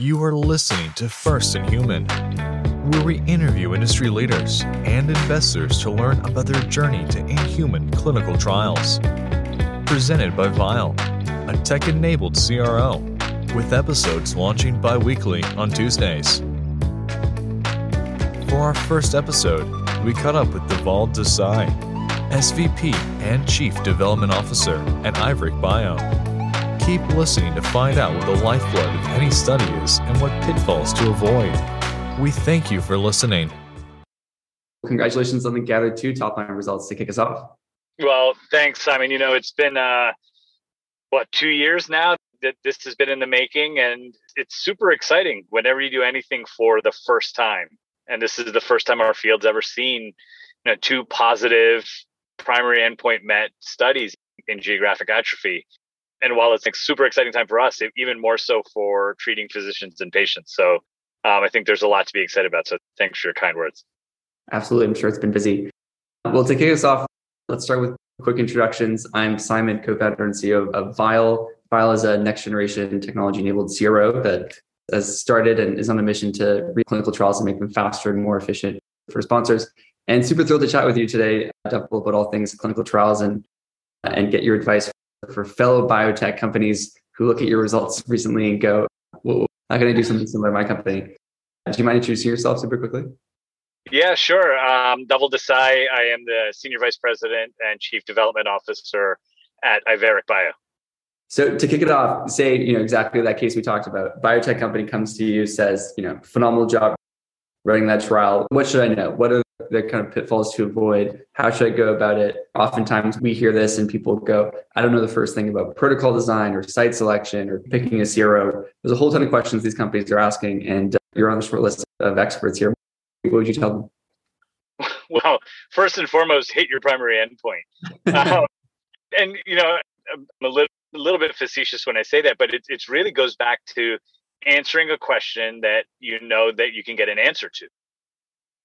You are listening to First in Human, where we interview industry leaders and investors to learn about their journey to in-human clinical trials. Presented by Vial, a tech enabled CRO, with episodes launching bi weekly on Tuesdays. For our first episode, we caught up with Dhaval Desai, SVP and Chief Development Officer at Iveric Bio. Keep listening to find out what the lifeblood of any study is and what pitfalls to avoid. We thank you for listening. Congratulations on the Gather 2 top line results to kick us off. Well, thanks, Simon. You know, it's been, uh, what, two years now that this has been in the making, and it's super exciting whenever you do anything for the first time. And this is the first time our field's ever seen you know, two positive primary endpoint met studies in geographic atrophy and while it's a super exciting time for us, even more so for treating physicians and patients. So um, I think there's a lot to be excited about. So thanks for your kind words. Absolutely. I'm sure it's been busy. Well, to kick us off, let's start with quick introductions. I'm Simon, co-founder and CEO of Vial. Vial is a next generation technology enabled CRO that has started and is on a mission to read clinical trials and make them faster and more efficient for sponsors. And super thrilled to chat with you today, talk about all things clinical trials and and get your advice for fellow biotech companies who look at your results recently and go, well, how can I do something similar to my company? Do you mind introducing yourself super quickly? Yeah, sure. Um, Dhaval Desai. I am the Senior Vice President and Chief Development Officer at Iveric Bio. So to kick it off, say, you know, exactly that case we talked about. Biotech company comes to you, says, you know, phenomenal job running that trial. What should I know? What are the kind of pitfalls to avoid? How should I go about it? Oftentimes we hear this and people go, I don't know the first thing about protocol design or site selection or picking a CRO. There's a whole ton of questions these companies are asking, and uh, you're on the short list of experts here. What would you tell them? Well, first and foremost, hit your primary endpoint. um, and, you know, I'm a little, a little bit facetious when I say that, but it, it really goes back to answering a question that you know that you can get an answer to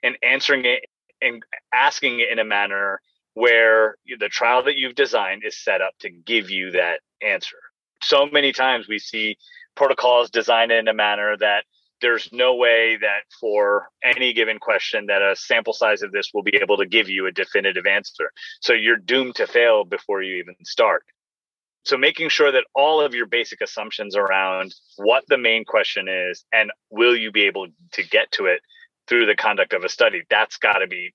and answering it and asking it in a manner where the trial that you've designed is set up to give you that answer. So many times we see protocols designed in a manner that there's no way that for any given question that a sample size of this will be able to give you a definitive answer. So you're doomed to fail before you even start. So making sure that all of your basic assumptions around what the main question is and will you be able to get to it through the conduct of a study, that's got to be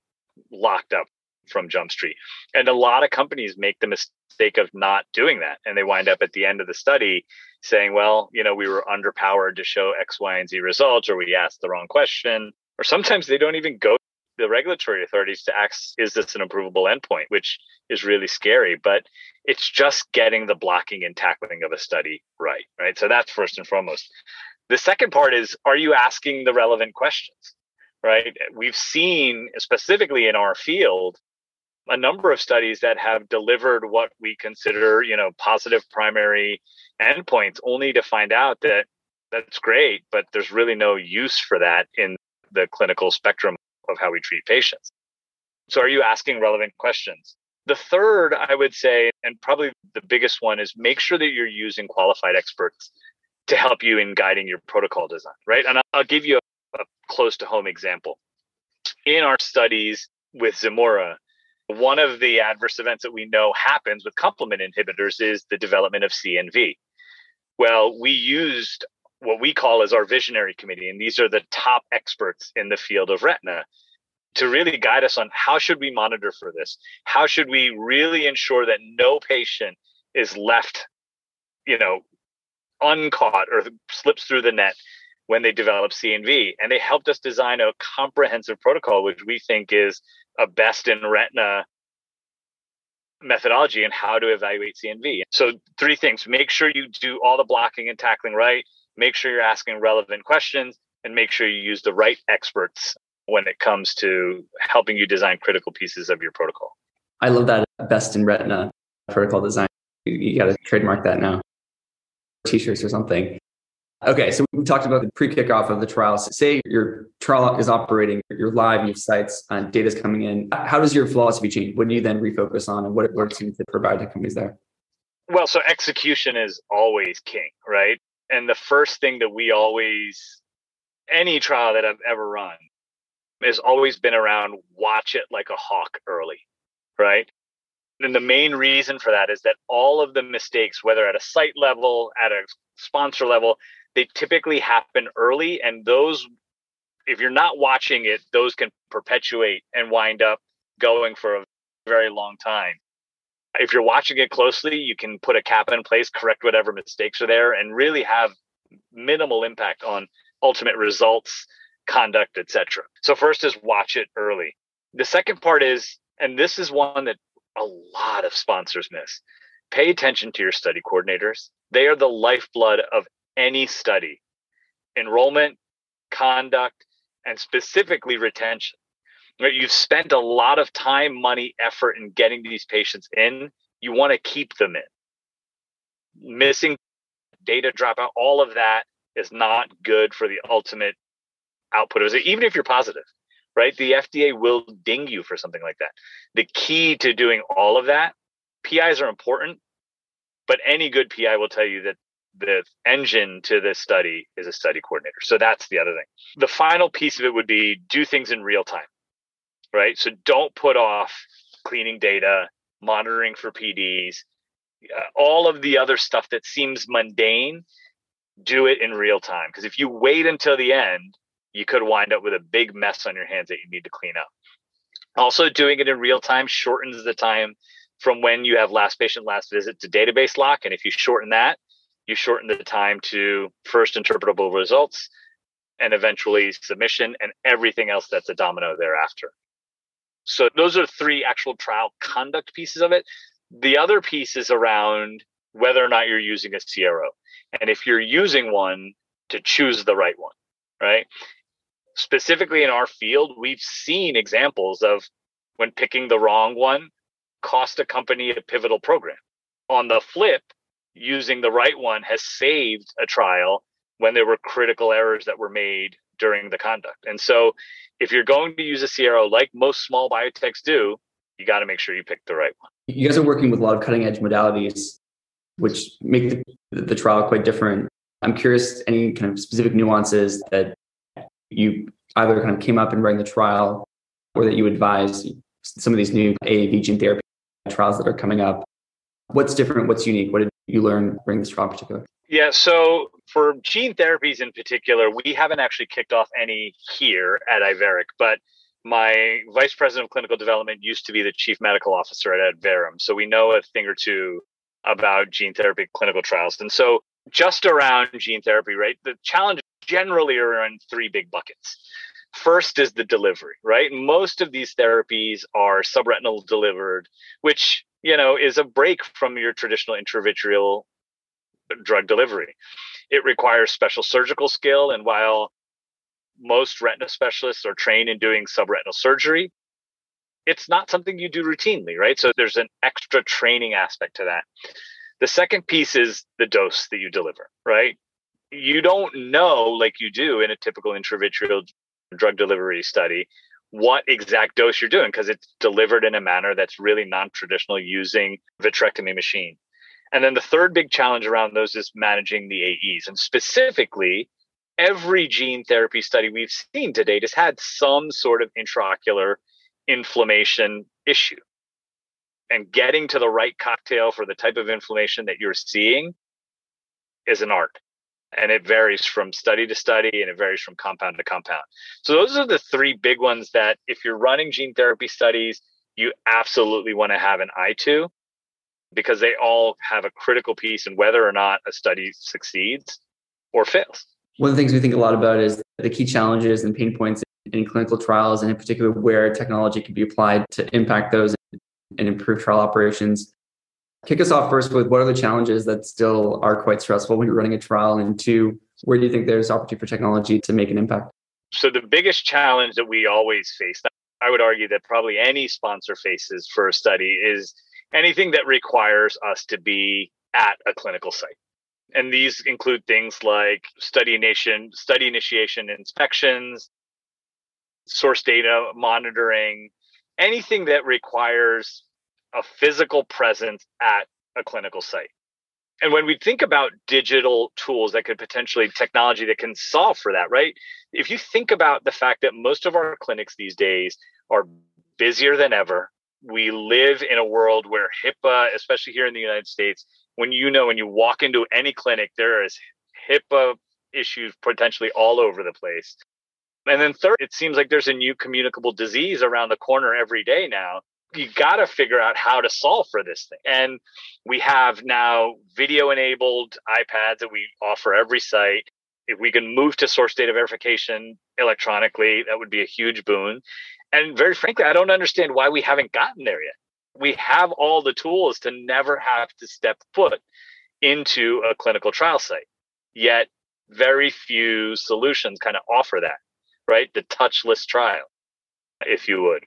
locked up from Jump Street. And a lot of companies make the mistake of not doing that. And they wind up at the end of the study saying, well, you know, we were underpowered to show X, Y, and Z results, or we asked the wrong question. Or sometimes they don't even go to the regulatory authorities to ask, is this an approvable endpoint, which is really scary. But it's just getting the blocking and tackling of a study right, right? So that's first and foremost. The second part is, are you asking the relevant questions? right? We've seen specifically in our field a number of studies that have delivered what we consider, you know, positive primary endpoints, only to find out that that's great, but there's really no use for that in the clinical spectrum of how we treat patients. So, are you asking relevant questions? The third, I would say, and probably the biggest one, is make sure that you're using qualified experts to help you in guiding your protocol design, right? And I'll give you a close to home example. In our studies with Zimura, one of the adverse events that we know happens with complement inhibitors is the development of CNV. Well, we used what we call as our visionary committee, and these are the top experts in the field of retina to really guide us on how should we monitor for this? How should we really ensure that no patient is left, you know, uncaught or slips through the net when they develop CNV. And they helped us design a comprehensive protocol, which we think is a best in retina methodology and how to evaluate CNV. So, three things make sure you do all the blocking and tackling right, make sure you're asking relevant questions, and make sure you use the right experts when it comes to helping you design critical pieces of your protocol. I love that best in retina protocol design. You, you got to trademark that now. T shirts or something. Okay, so we talked about the pre-kickoff of the trial. say your trial is operating, you're live, you have sites, and data's coming in. How does your philosophy change? What do you then refocus on, and what what seems to provide to companies there? Well, so execution is always king, right? And the first thing that we always, any trial that I've ever run, has always been around watch it like a hawk early, right? And the main reason for that is that all of the mistakes, whether at a site level, at a sponsor level, they typically happen early. And those, if you're not watching it, those can perpetuate and wind up going for a very long time. If you're watching it closely, you can put a cap in place, correct whatever mistakes are there, and really have minimal impact on ultimate results, conduct, etc. So first is watch it early. The second part is, and this is one that a lot of sponsors miss. Pay attention to your study coordinators. They are the lifeblood of any study. Enrollment, conduct, and specifically retention. You've spent a lot of time, money, effort in getting these patients in. You want to keep them in. Missing data dropout, all of that is not good for the ultimate output of it, even if you're positive, right? The FDA will ding you for something like that. The key to doing all of that, PIs are important, but any good PI will tell you that the engine to this study is a study coordinator. So that's the other thing. The final piece of it would be do things in real time right? So don't put off cleaning data, monitoring for PDs, uh, all of the other stuff that seems mundane. Do it in real time because if you wait until the end, you could wind up with a big mess on your hands that you need to clean up. Also, doing it in real time shortens the time from when you have last patient, last visit to database lock. And if you shorten that, you shorten the time to first interpretable results and eventually submission and everything else that's a domino thereafter. So those are three actual trial conduct pieces of it. The other piece is around whether or not you're using a CRO. And if you're using one, to choose the right one, right? Specifically in our field, we've seen examples of when picking the wrong one cost a company a pivotal program. On the flip, using the right one has saved a trial when there were critical errors that were made during the conduct. And so if you're going to use a CRO like most small biotechs do, you got to make sure you pick the right one. You guys are working with a lot of cutting edge modalities, which make the, the trial quite different. I'm curious any kind of specific nuances that you either kind of came up and ran the trial or that you advise some of these new AAV gene therapy trials that are coming up. What's different? What's unique? What did you learn during this trial in particular? Yeah, so for gene therapies in particular, we haven't actually kicked off any here at Iveric, but my vice president of clinical development used to be the chief medical officer at Adverum. So we know a thing or two about gene therapy clinical trials. And so just around gene therapy, right? The challenge generally are in three big buckets. First is the delivery, right? Most of these therapies are subretinal delivered, which, you know, is a break from your traditional intravitreal drug delivery. It requires special surgical skill. And while most retina specialists are trained in doing subretinal surgery, it's not something you do routinely, right? So there's an extra training aspect to that. The second piece is the dose that you deliver, right? You don't know, like you do in a typical intravitreal drug delivery study, what exact dose you're doing because it's delivered in a manner that's really non traditional using vitrectomy machine. And then the third big challenge around those is managing the AEs. And specifically, every gene therapy study we've seen to date has had some sort of intraocular inflammation issue. And getting to the right cocktail for the type of inflammation that you're seeing is an art. And it varies from study to study and it varies from compound to compound. So, those are the three big ones that if you're running gene therapy studies, you absolutely want to have an eye to because they all have a critical piece in whether or not a study succeeds or fails. One of the things we think a lot about is the key challenges and pain points in clinical trials, and in particular where technology can be applied to impact those and improve trial operations. Kick us off first with what are the challenges that still are quite stressful when you're running a trial? And two, where do you think there's opportunity for technology to make an impact? So, the biggest challenge that we always face, I would argue that probably any sponsor faces for a study, is anything that requires us to be at a clinical site. And these include things like study nation, study initiation inspections, source data monitoring, anything that requires a physical presence at a clinical site. And when we think about digital tools that could potentially technology that can solve for that, right? If you think about the fact that most of our clinics these days are busier than ever, we live in a world where HIPAA, especially here in the United States, when you know when you walk into any clinic, there is HIPAA issues potentially all over the place. And then third, it seems like there's a new communicable disease around the corner every day now. You got to figure out how to solve for this thing. And we have now video enabled iPads that we offer every site. If we can move to source data verification electronically, that would be a huge boon. And very frankly, I don't understand why we haven't gotten there yet. We have all the tools to never have to step foot into a clinical trial site. Yet, very few solutions kind of offer that, right? The touchless trial, if you would.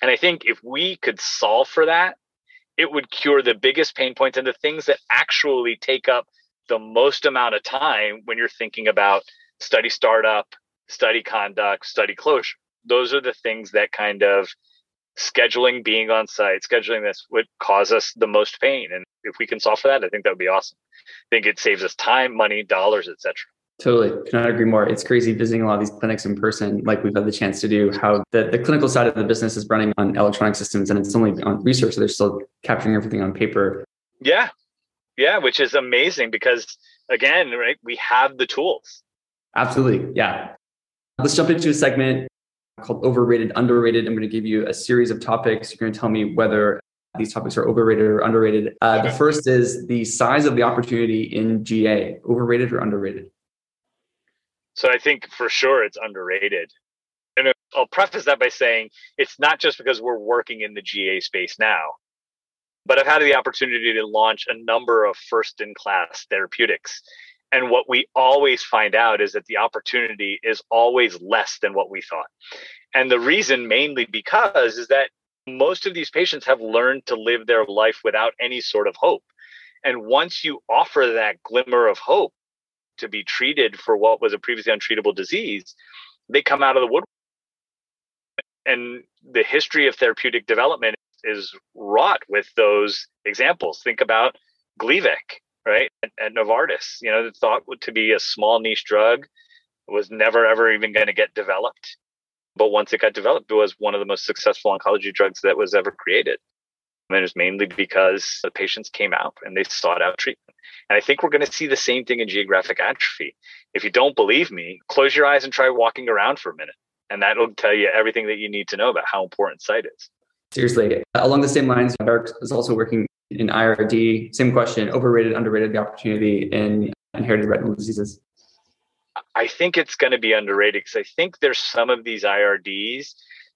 And I think if we could solve for that, it would cure the biggest pain points and the things that actually take up the most amount of time when you're thinking about study startup, study conduct, study closure. Those are the things that kind of scheduling being on site scheduling this would cause us the most pain. And if we can solve for that i think that would be awesome. I think it saves us time money dollars etc Totally. Cannot agree more. It's crazy visiting a lot of these clinics in person, like we've had the chance to do, how the, the clinical side of the business is running on electronic systems and it's only on research. So they're still capturing everything on paper. Yeah. Yeah. Which is amazing because, again, right, we have the tools. Absolutely. Yeah. Let's jump into a segment called Overrated, Underrated. I'm going to give you a series of topics. You're going to tell me whether these topics are overrated or underrated. Uh, the first is the size of the opportunity in GA, overrated or underrated? So I think for sure it's underrated. And I'll preface that by saying it's not just because we're working in the GA space now, but I've had the opportunity to launch a number of first in class therapeutics and what we always find out is that the opportunity is always less than what we thought. And the reason mainly because is that most of these patients have learned to live their life without any sort of hope. And once you offer that glimmer of hope to be treated for what was a previously untreatable disease, they come out of the woodwork. And the history of therapeutic development is wrought with those examples. Think about Gleevec, right? At, at Novartis, you know, thought to be a small niche drug was never ever even going to get developed. But once it got developed, it was one of the most successful oncology drugs that was ever created. And it was mainly because the patients came out and they sought out treatment. And I think we're going to see the same thing in geographic atrophy. If you don't believe me, close your eyes and try walking around for a minute. And that'll tell you everything that you need to know about how important sight is. Seriously. Uh, along the same lines, Iveric is also working in IRD, same question, overrated, underrated the opportunity in inherited retinal diseases? I think it's going to be underrated because I think there's some of these IRDs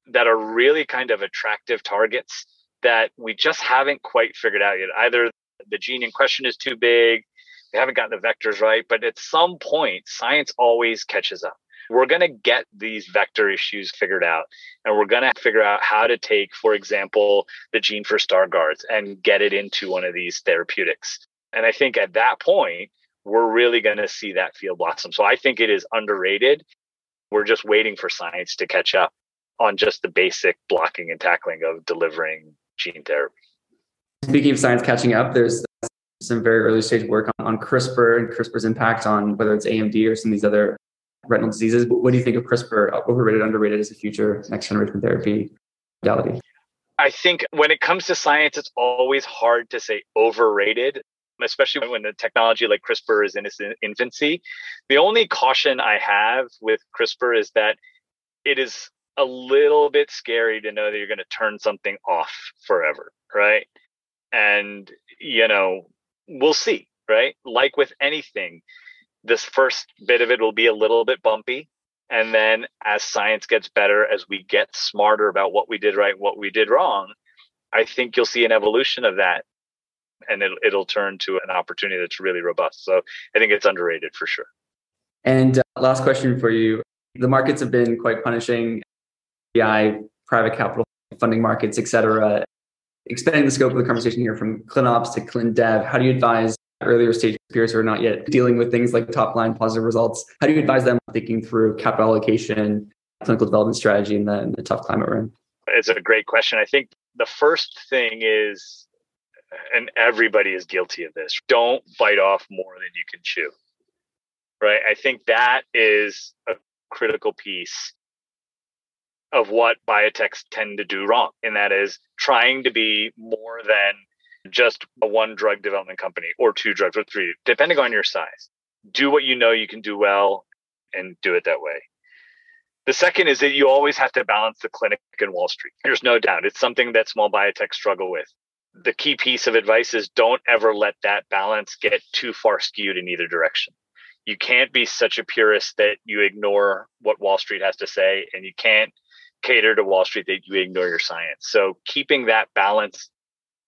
that are really kind of attractive targets that we just haven't quite figured out yet. Either the gene in question is too big, we haven't gotten the vectors right, but at some point, science always catches up. We're going to get these vector issues figured out and we're going to figure out how to take for example the gene for Stargardt's and get it into one of these therapeutics. And i think at that point we're really going to see that field blossom. So i think it is underrated. We're just waiting for science to catch up on just the basic blocking and tackling of delivering gene therapy speaking of science catching up there's some very early stage work on, on CRISPR and CRISPR's impact on whether it's AMD or some of these other retinal diseases. What do you think of CRISPR, overrated, underrated as a future next generation therapy modality? I think when it comes to science, it's always hard to say overrated, especially when the technology like CRISPR is in its infancy. The only caution I have with CRISPR is that it is a little bit scary to know that you're going to turn something off forever, right? And, you know, we'll see, right? Like with anything, this first bit of it will be a little bit bumpy and then as science gets better as we get smarter about what we did right what we did wrong i think you'll see an evolution of that and it'll, it'll turn to an opportunity that's really robust so i think it's underrated for sure and uh, last question for you the markets have been quite punishing ai private capital funding markets et cetera expanding the scope of the conversation here from clinops to clin dev how do you advise earlier stage peers who are not yet dealing with things like top line positive results? How do you advise them thinking through capital allocation, clinical development strategy in the, in the tough climate we're in? It's a great question. I think the first thing is and everybody is guilty of this. Don't bite off more than you can chew. Right? I think that is a critical piece of what biotechs tend to do wrong, and that is trying to be more than just a one drug development company or two drugs or three, depending on your size. Do what you know you can do well and do it that way. The second is that you always have to balance the clinic and Wall Street. There's no doubt. It's something that small biotech struggle with. The key piece of advice is don't ever let that balance get too far skewed in either direction. You can't be such a purist that you ignore what Wall Street has to say, and you can't cater to Wall Street that you ignore your science. So keeping that balance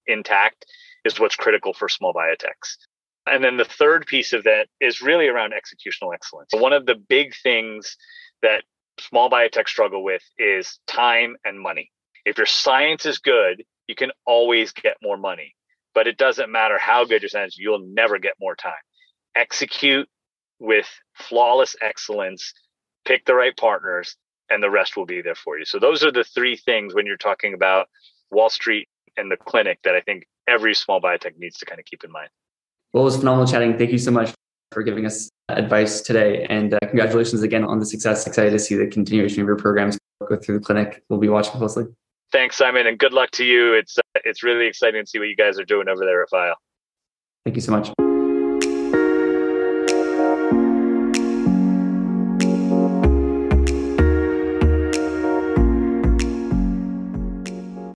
intact is what's critical for small biotechs. And then the third piece of that is really around executional excellence. One of the big things that small biotech struggle with is time and money. If your science is good, you can always get more money, but it doesn't matter how good your science, you'll never get more time. Execute with flawless excellence, pick the right partners, and the rest will be there for you. So those are the three things when you're talking about Wall Street and the clinic that I think every small biotech needs to kind of keep in mind. Well, it was phenomenal chatting. Thank you so much for giving us advice today. And uh, congratulations again on the success. Excited to see the continuation of your programs go through the clinic. We'll be watching closely. Thanks, Simon, and good luck to you. It's uh, it's really exciting to see what you guys are doing over there at Vial. Thank you so much.